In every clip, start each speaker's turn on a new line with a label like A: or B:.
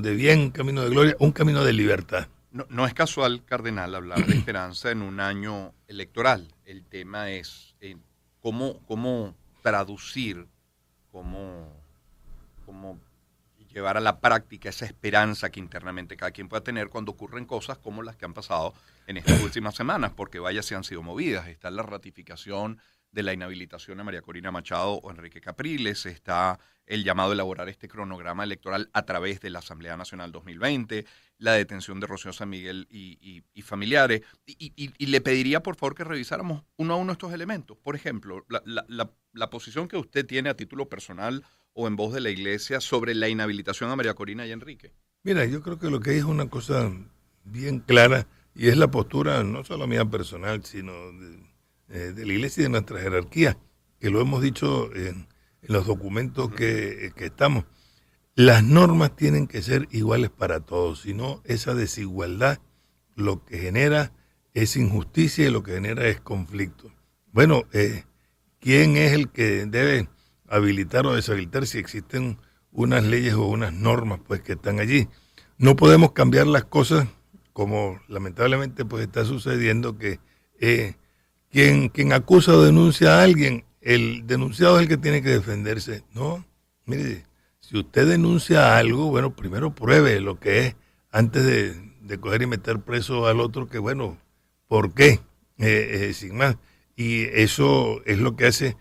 A: de bien, camino de gloria, un camino de libertad.
B: No, es casual, Cardenal, hablar de esperanza en un año electoral. El tema es eh, cómo, cómo traducir, cómo, cómo llevar a la práctica esa esperanza que internamente cada quien pueda tener cuando ocurren cosas como las que han pasado en estas últimas semanas, porque vaya si han sido movidas. Está la ratificación de la inhabilitación a María Corina Machado o Enrique Capriles, está el llamado a elaborar este cronograma electoral a través de la Asamblea Nacional 2020, la detención de Rocío San Miguel y, familiares. Y, le pediría, por favor, que revisáramos uno a uno estos elementos. Por ejemplo, la, posición que usted tiene a título personal o en voz de la Iglesia sobre la inhabilitación a María Corina y Enrique.
A: Mira, yo creo que lo que hay es una cosa bien clara y es la postura no solo mía personal, sino de, eh, de la Iglesia y de nuestra jerarquía, que lo hemos dicho en, los documentos que, que, estamos. Las normas tienen que ser iguales para todos, si no esa desigualdad lo que genera es injusticia y lo que genera es conflicto. Bueno, eh, ¿quién es el que debe habilitar o deshabilitar si existen unas leyes o unas normas pues que están allí? No podemos cambiar las cosas como lamentablemente pues está sucediendo que eh, quien, quien acusa o denuncia a alguien, el denunciado es el que tiene que defenderse. No, mire, si usted denuncia algo, bueno, primero pruebe lo que es antes de, coger y meter preso al otro, que bueno, ¿por qué? Eh, eh, sin más. Y eso es lo que hace,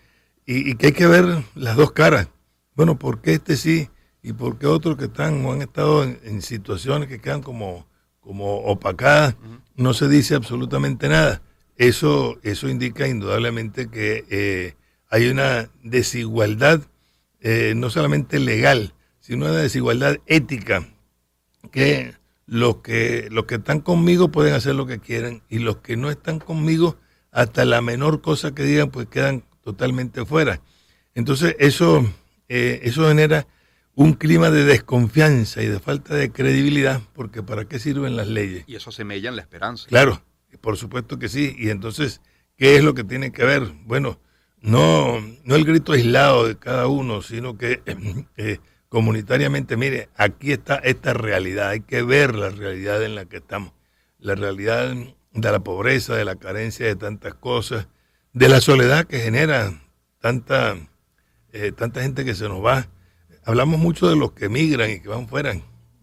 A: y, que hay que ver las dos caras. Bueno, ¿por qué este sí? ¿Y por qué otros que están o han estado en, situaciones que quedan como, como opacadas? No se dice absolutamente nada. Eso, eso indica indudablemente que eh, hay una desigualdad, eh, no solamente legal, sino una desigualdad ética, que los que, los que están conmigo pueden hacer lo que quieran y los que no están conmigo, hasta la menor cosa que digan, pues quedan totalmente fuera. Entonces eso, eh, eso genera un clima de desconfianza y de falta de credibilidad, porque ¿para qué sirven las leyes?
B: Y eso semella en la esperanza.
A: Claro, por supuesto que sí. Y entonces, ¿qué es lo que tiene que ver? Bueno, no, no el grito aislado de cada uno, sino que eh, comunitariamente, mire, aquí está esta realidad, hay que ver la realidad en la que estamos, la realidad de la pobreza, de la carencia de tantas cosas, de la soledad que genera tanta, eh, tanta gente que se nos va. Hablamos mucho de los que emigran y que van fuera,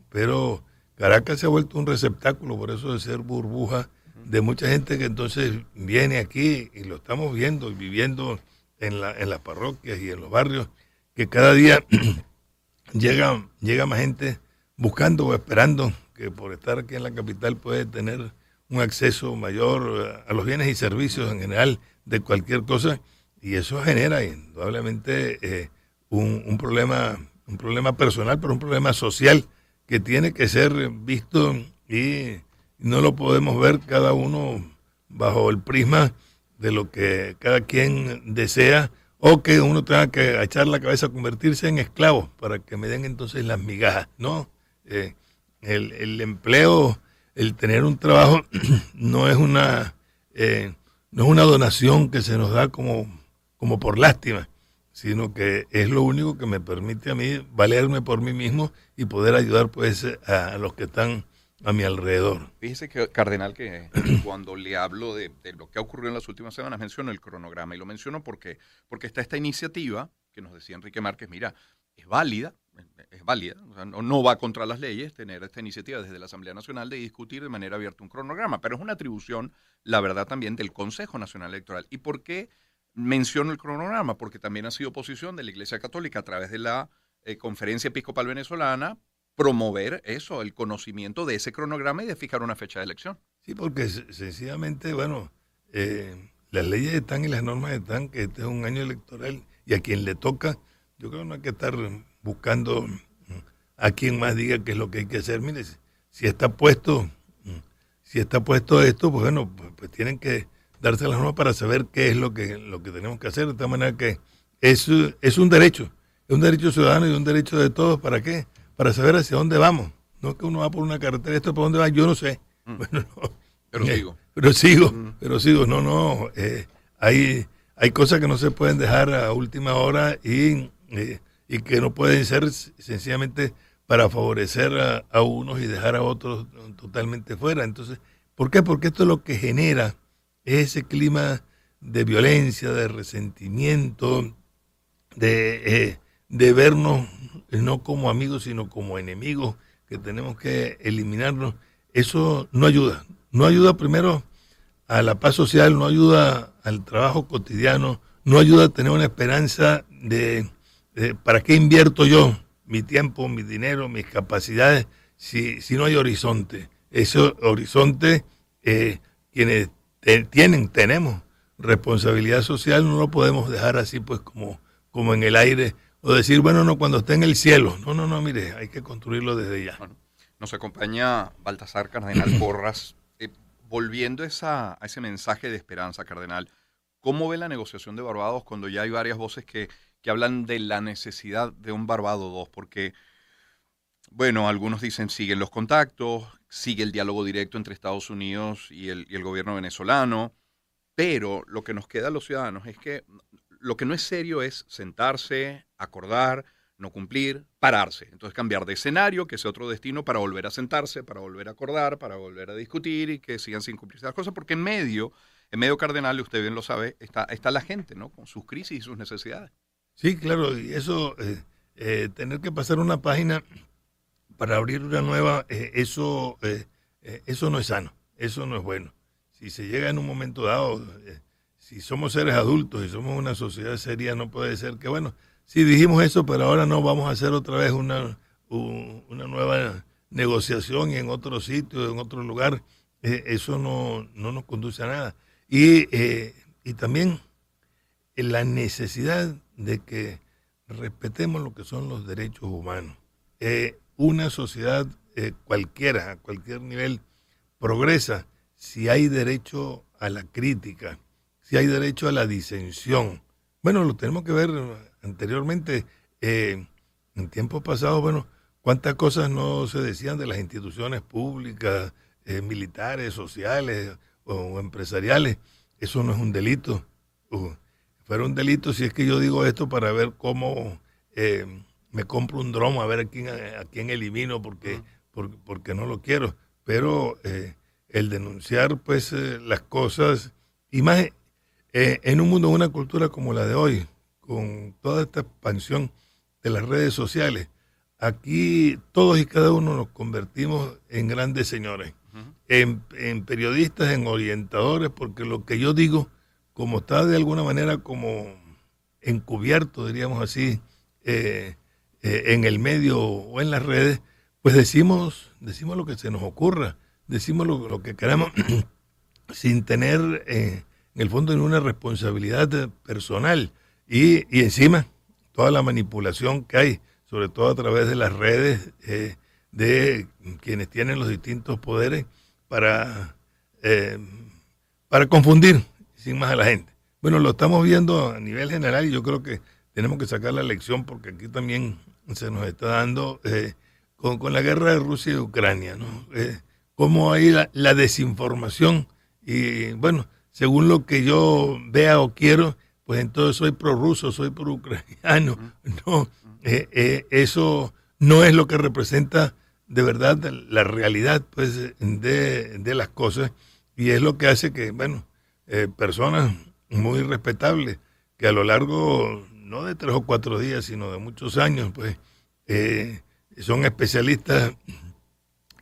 A: pero Caracas se ha vuelto un receptáculo por eso de ser burbuja de mucha gente que entonces viene aquí y lo estamos viendo y viviendo en, la, en las parroquias y en los barrios, que cada día llega, llega más gente buscando o esperando que por estar aquí en la capital puede tener un acceso mayor a los bienes y servicios en general de cualquier cosa. Y eso genera indudablemente eh, un, un, problema un problema personal pero un problema social que tiene que ser visto y no lo podemos ver cada uno bajo el prisma de lo que cada quien desea o que uno tenga que echar la cabeza a convertirse en esclavo para que me den entonces las migajas. No, eh, el, empleo, el tener un trabajo no es una eh, no es una donación que se nos da como, como por lástima, sino que es lo único que me permite a mí valerme por mí mismo y poder ayudar pues a los que están a mi alrededor.
B: Fíjese que, Cardenal, que cuando le hablo de, lo que ha ocurrido en las últimas semanas, menciono el cronograma y lo menciono porque, porque está esta iniciativa que nos decía Enrique Márquez, mira, es válida, es válida, no, va contra las leyes tener esta iniciativa desde la Asamblea Nacional de discutir de manera abierta un cronograma, pero es una atribución, la verdad, también del Consejo Nacional Electoral. ¿Y por qué menciono el cronograma? Porque también ha sido posición de la Iglesia Católica a través de la eh, Conferencia Episcopal Venezolana promover eso, el conocimiento de ese cronograma y de fijar una fecha de elección.
A: Sí, porque sencillamente, bueno, eh, las leyes están y las normas están, que este es un año electoral y a quien le toca, yo creo que no hay que estar buscando mm, a quien más diga qué es lo que hay que hacer. Mire, si está puesto, mm, si está puesto esto, pues bueno, pues, pues, tienen que darse las normas para saber qué es lo que, lo que tenemos que hacer, de tal manera que es, es un derecho, es un derecho ciudadano y un derecho de todos, ¿para qué? Para saber hacia dónde vamos. No es que uno va por una carretera, esto por dónde va, yo no sé. Mm.
B: pero eh, sigo.
A: Pero sigo, mm. pero sigo. No, no. Eh, hay, hay cosas que no se pueden dejar a última hora y, eh, y que no pueden ser sencillamente para favorecer a, unos y dejar a otros totalmente fuera. Entonces, ¿por qué? Porque esto es lo que genera ese clima de violencia, de resentimiento, de, de vernos no como amigos, sino como enemigos, que tenemos que eliminarnos. Eso no ayuda. No ayuda primero a la paz social, no ayuda al trabajo cotidiano, no ayuda a tener una esperanza de, para qué invierto yo mi tiempo, mi dinero, mis capacidades, si, si no hay horizonte. Ese horizonte, eh, quienes tienen, tenemos responsabilidad social, no lo podemos dejar así pues como, como en el aire o decir, bueno, no, cuando esté en el cielo. No, no, no, mire, hay que construirlo desde ya.
B: nos acompaña Baltasar Cardenal Porras. Eh, volviendo esa, a ese mensaje de esperanza, Cardenal, ¿cómo ve la negociación de Barbados cuando ya hay varias voces que, que hablan de la necesidad de un Barbado 2? Porque, bueno, algunos dicen siguen los contactos, sigue el diálogo directo entre Estados Unidos y el, y el gobierno venezolano, pero lo que nos queda a los ciudadanos es que lo que no es serio es sentarse, acordar, no cumplir, pararse. Entonces cambiar de escenario, que sea otro destino, para volver a sentarse, para volver a acordar, para volver a discutir y que sigan sin cumplirse las cosas, porque en medio, en medio cardenal, usted bien lo sabe, está, está la gente, ¿no? Con sus crisis y sus necesidades.
A: Sí, claro, y eso, eh, eh, tener que pasar una página para abrir una nueva, eh, eso, eso no es sano, eso no es bueno. Si se llega en un momento dado si somos seres adultos y somos una sociedad seria, no puede ser que, bueno, si dijimos eso, pero ahora no vamos a hacer otra vez una, una nueva negociación en otro sitio, en otro lugar. Eh, eso no, nos conduce a nada. Y, eh, y también la necesidad de que respetemos lo que son los derechos humanos. Eh, una sociedad cualquiera, a cualquier nivel, progresa si hay derecho a la crítica, si hay derecho a la disensión. Bueno, lo tenemos que ver anteriormente, eh, en tiempos pasados, bueno, cuántas cosas no se decían de las instituciones públicas, eh, militares, sociales o, empresariales. Eso no es un delito. Uh, fuera un delito si es que yo digo esto para ver cómo eh, me compro un dron, a ver a quién, a quién elimino porque, porque, no lo quiero. Pero el denunciar pues las cosas, y más eh, en un mundo, una cultura como la de hoy, con toda esta expansión de las redes sociales, aquí todos y cada uno nos convertimos en grandes señores, en, periodistas, en orientadores, porque lo que yo digo, como está de alguna manera como encubierto, diríamos así, eh, eh, en el medio o en las redes, pues decimos, decimos lo que se nos ocurra, decimos lo, que queramos sin tener en el fondo en una responsabilidad personal y, encima toda la manipulación que hay, sobre todo a través de las redes eh, de quienes tienen los distintos poderes para, eh, para confundir sin más a la gente. Bueno, lo estamos viendo a nivel general y yo creo que tenemos que sacar la lección porque aquí también se nos está dando eh, con, la guerra de Rusia y Ucrania, ¿no? cómo hay la desinformación y bueno, según lo que yo vea o quiero, pues entonces soy prorruso, soy pro-ucraniano. No, eh, eh, eso no es lo que representa de verdad la realidad pues, de, las cosas y es lo que hace que, bueno, eh, personas muy respetables que a lo largo, no de tres o cuatro días, sino de muchos años, pues son especialistas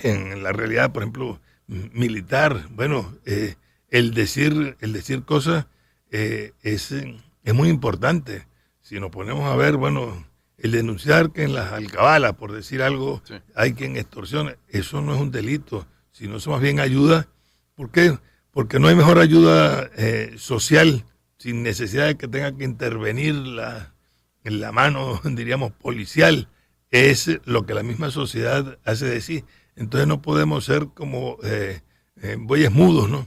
A: en la realidad, por ejemplo, militar. Bueno, eh, el decir, el decir cosas eh, es, es muy importante. Si nos ponemos a ver, bueno, el denunciar que en las alcabalas, por decir algo, hay quien extorsiona, eso no es un delito, sino eso más bien ayuda. ¿Por qué? Porque no hay mejor ayuda eh, social sin necesidad de que tenga que intervenir la, en la mano, diríamos, policial. Es lo que la misma sociedad hace de sí. Entonces no podemos ser como eh, bueyes mudos, ¿no?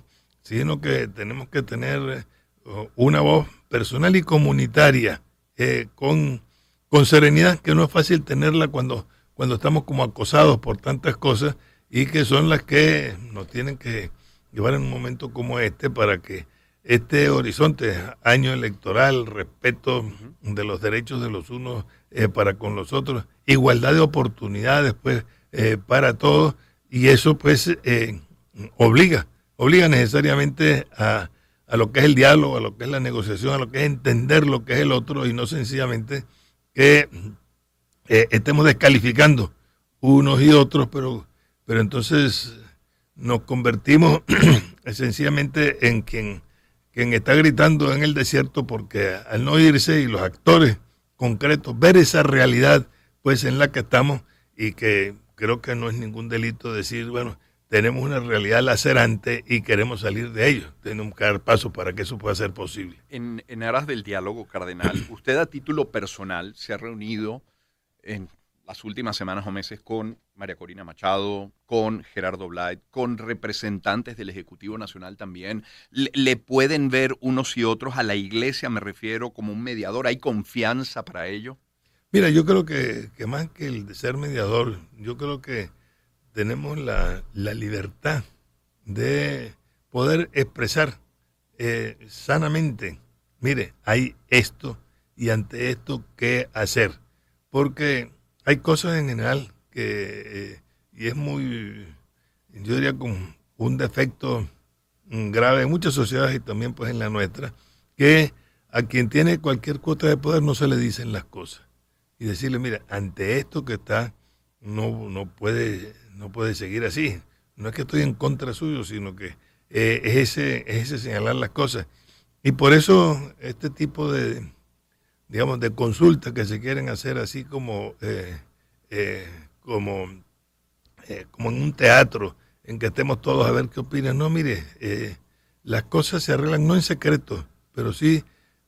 A: Sino que tenemos que tener eh, una voz personal y comunitaria eh, con, con serenidad, que no es fácil tenerla cuando, cuando estamos como acosados por tantas cosas y que son las que nos tienen que llevar en un momento como este para que este horizonte, año electoral, respeto de los derechos de los unos eh, para con los otros, igualdad de oportunidades pues eh, para todos y eso pues eh, obliga, obliga necesariamente a, a, lo que es el diálogo, a lo que es la negociación, a lo que es entender lo que es el otro y no sencillamente que estemos descalificando unos y otros, pero, pero entonces nos convertimos sencillamente en quien quien está gritando en el desierto porque al no irse y los actores concretos, ver esa realidad pues en la que estamos y que creo que no es ningún delito decir, bueno, tenemos una realidad lacerante y queremos salir de ello. Tenemos que dar paso para que eso pueda ser posible.
B: En, en aras del diálogo, Cardenal, usted a título personal se ha reunido en las últimas semanas o meses con María Corina Machado, con Gerardo Blight, con representantes del Ejecutivo Nacional también. Le, pueden ver unos y otros a la iglesia, me refiero, como un mediador? ¿Hay confianza para ello?
A: Mira, yo creo que, más que el de ser mediador, yo creo que tenemos la, libertad de poder expresar eh, sanamente, mire, hay esto y ante esto qué hacer. Porque hay cosas en general que, eh, y es muy, yo diría con un defecto grave en muchas sociedades y también pues en la nuestra, que a quien tiene cualquier cuota de poder no se le dicen las cosas. Y decirle, mira, ante esto que está, no, no, puede, no puede seguir así. No es que estoy en contra suyo, sino que eh, es, ese, es ese señalar las cosas. Y por eso este tipo de, digamos, de consultas que se quieren hacer así como, eh, eh, como, eh, como en un teatro, en que estemos todos a ver qué opinan. No, mire, las cosas se arreglan no en secreto, pero sí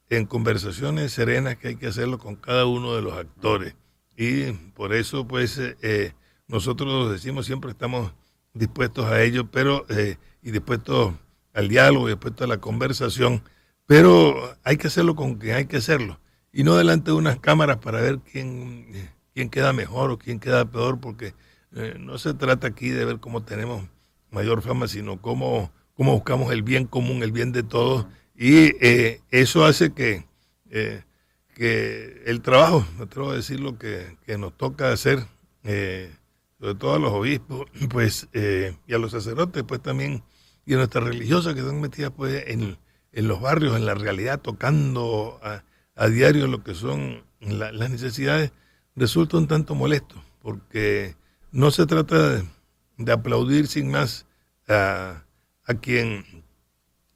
A: en conversaciones serenas que hay que hacerlo con cada uno de los actores. Y por eso, pues, nosotros decimos siempre estamos dispuestos a ello, pero, y dispuestos al diálogo, y dispuestos a la conversación, pero hay que hacerlo con quien hay que hacerlo y no delante de unas cámaras para ver quién, quién queda mejor o quién queda peor, porque eh, no se trata aquí de ver cómo tenemos mayor fama, sino cómo, cómo buscamos el bien común, el bien de todos. Y eh, eso hace que, eh, que el trabajo, me atrevo a decir lo que, que nos toca hacer, sobre todo a los obispos, pues, y a los sacerdotes, pues también, y a nuestras religiosas que están metidas pues en, en los barrios, en la realidad, tocando a a diario lo que son las necesidades, resulta un tanto molesto, porque no se trata de, aplaudir sin más a, quien,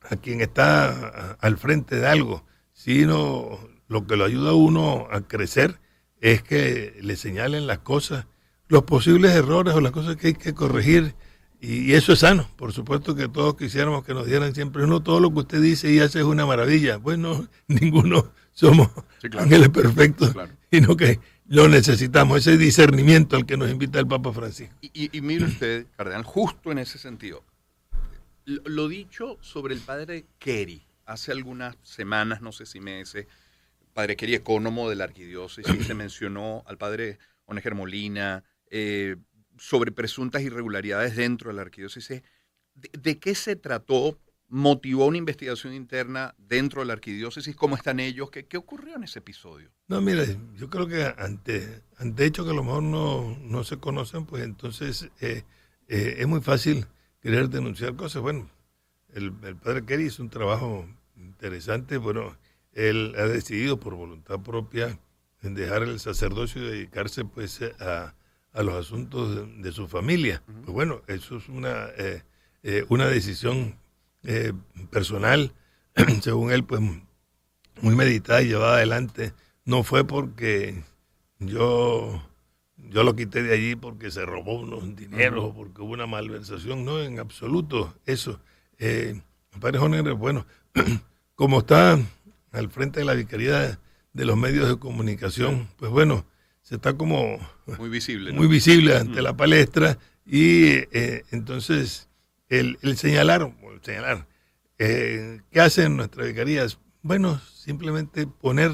A: a quien está al frente de algo, sino lo que lo ayuda a uno a crecer es que le señalen las cosas, los posibles errores o las cosas que hay que corregir y, eso es sano. Por supuesto que todos quisiéramos que nos dieran siempre, no, todo lo que usted dice y hace es una maravilla. Bueno, ninguno somos ángeles perfectos, sino que lo necesitamos, ese discernimiento al que nos invita el Papa Francisco.
B: Y, mire usted, Cardenal, justo en ese sentido, lo, dicho sobre el padre Kerry hace algunas semanas, no sé si meses, padre Kerry, ecónomo de la arquidiócesis, se mencionó al padre Oneger Molina, eh, sobre presuntas irregularidades dentro de la arquidiócesis. ¿De, qué se trató? ¿Motivó una investigación interna dentro de la arquidiócesis? ¿Cómo están ellos? ¿Qué, qué ocurrió en ese episodio?
A: No, mire, yo creo que ante, ante hechos que a lo mejor no, no se conocen, pues entonces eh, eh, es muy fácil querer denunciar cosas. Bueno, el, el padre Kerry hizo un trabajo interesante. Bueno, él ha decidido por voluntad propia dejar el sacerdocio y dedicarse pues a a los asuntos de, su familia. Pues bueno, eso es una, eh, eh, una decisión eh, personal, según él, pues muy meditada y llevada adelante. No fue porque yo, yo lo quité de allí porque se robó unos dineros o porque hubo una malversación, no, en absoluto eso. Eh, padre Joner, bueno, como está al frente de la Vicaría de los medios de comunicación, pues bueno, se está como
B: muy visible,
A: muy visible ante la palestra y eh, entonces el, señalar, el señalar eh, ¿qué hacen nuestras vicarías? Bueno, simplemente poner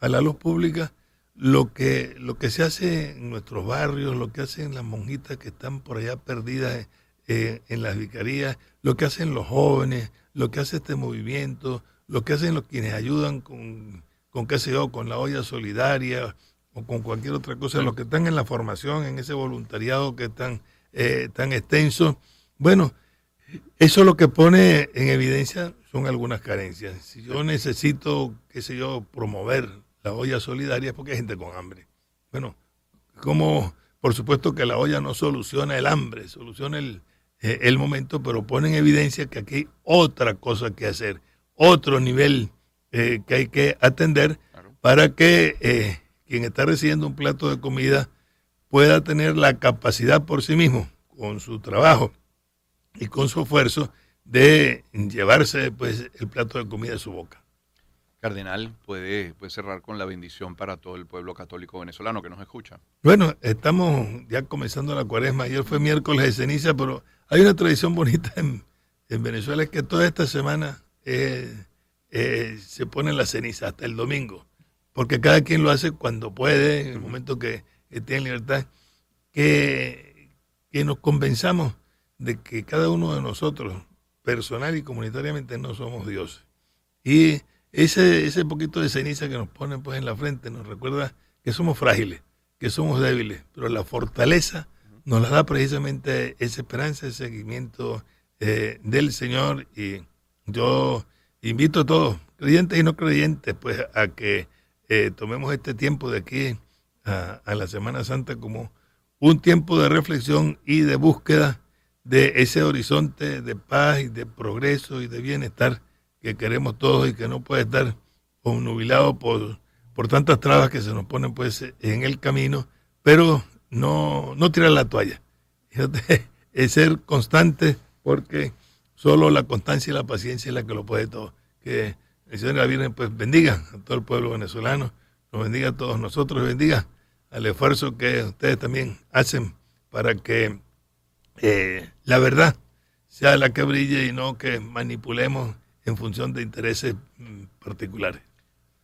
A: a la luz pública lo que, lo que se hace en nuestros barrios, lo que hacen las monjitas que están por allá perdidas eh, en las vicarías, lo que hacen los jóvenes, lo que hace este movimiento, lo que hacen los quienes ayudan con, con qué sé yo, con la olla solidaria o con cualquier otra cosa, los que están en la formación, en ese voluntariado que es tan, eh, tan extenso. Bueno, eso lo que pone en evidencia son algunas carencias. Si yo necesito, qué sé yo, promover la olla solidaria es porque hay gente con hambre. Bueno, como por supuesto que la olla no soluciona el hambre, soluciona el, eh, el momento, pero pone en evidencia que aquí hay otra cosa que hacer, otro nivel eh, que hay que atender para que eh, quien está recibiendo un plato de comida pueda tener la capacidad por sí mismo, con su trabajo y con su esfuerzo, de llevarse pues, el plato de comida a su boca.
B: Cardenal, puede, puede cerrar con la bendición para todo el pueblo católico venezolano que nos escucha.
A: Bueno, estamos ya comenzando la cuaresma. Ayer fue miércoles de ceniza, pero hay una tradición bonita en, Venezuela, es que toda esta semana eh, eh, se pone la ceniza hasta el domingo, porque cada quien lo hace cuando puede, en el momento que, tiene libertad, que, que nos convenzamos de que cada uno de nosotros, personal y comunitariamente, no somos dioses. Y ese, ese poquito de ceniza que nos ponen pues en la frente nos recuerda que somos frágiles, que somos débiles, pero la fortaleza nos la da precisamente esa esperanza, ese seguimiento eh, del Señor y yo invito a todos, creyentes y no creyentes, pues a que eh, tomemos este tiempo de aquí a, a, la Semana Santa como un tiempo de reflexión y de búsqueda de ese horizonte de paz y de progreso y de bienestar que queremos todos y que no puede estar obnubilado por, por tantas trabas que se nos ponen pues en el camino, pero no, no tirar la toalla. Es ser constante porque solo la constancia y la paciencia es la que lo puede todo. Que el Señor la pues bendiga a todo el pueblo venezolano, nos bendiga a todos nosotros, bendiga al esfuerzo que ustedes también hacen para que eh, la verdad sea la que brille y no que manipulemos en función de intereses mm, particulares.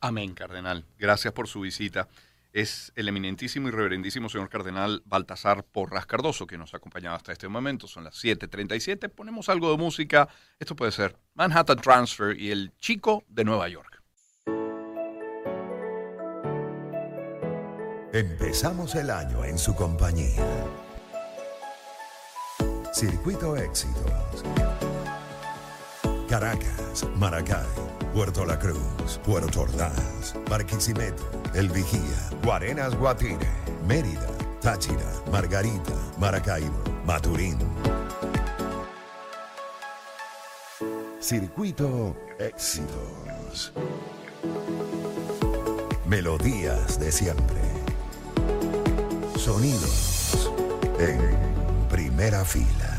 B: Amén, cardenal. Gracias por su visita. Es el eminentísimo y reverendísimo señor cardenal Baltasar Porras Cardoso que nos ha acompañado hasta este momento. Son las 7:37. Ponemos algo de música. Esto puede ser Manhattan Transfer y el chico de Nueva York.
C: Empezamos el año en su compañía. Circuito Éxitos. Caracas, Maracay, Puerto La Cruz, Puerto Ordaz, Barquisimeto, El Vigía, Guarenas Guatire, Mérida, Táchira, Margarita, Maracaibo, Maturín. Circuito Éxitos. Melodías de siempre. Sonidos en primera fila.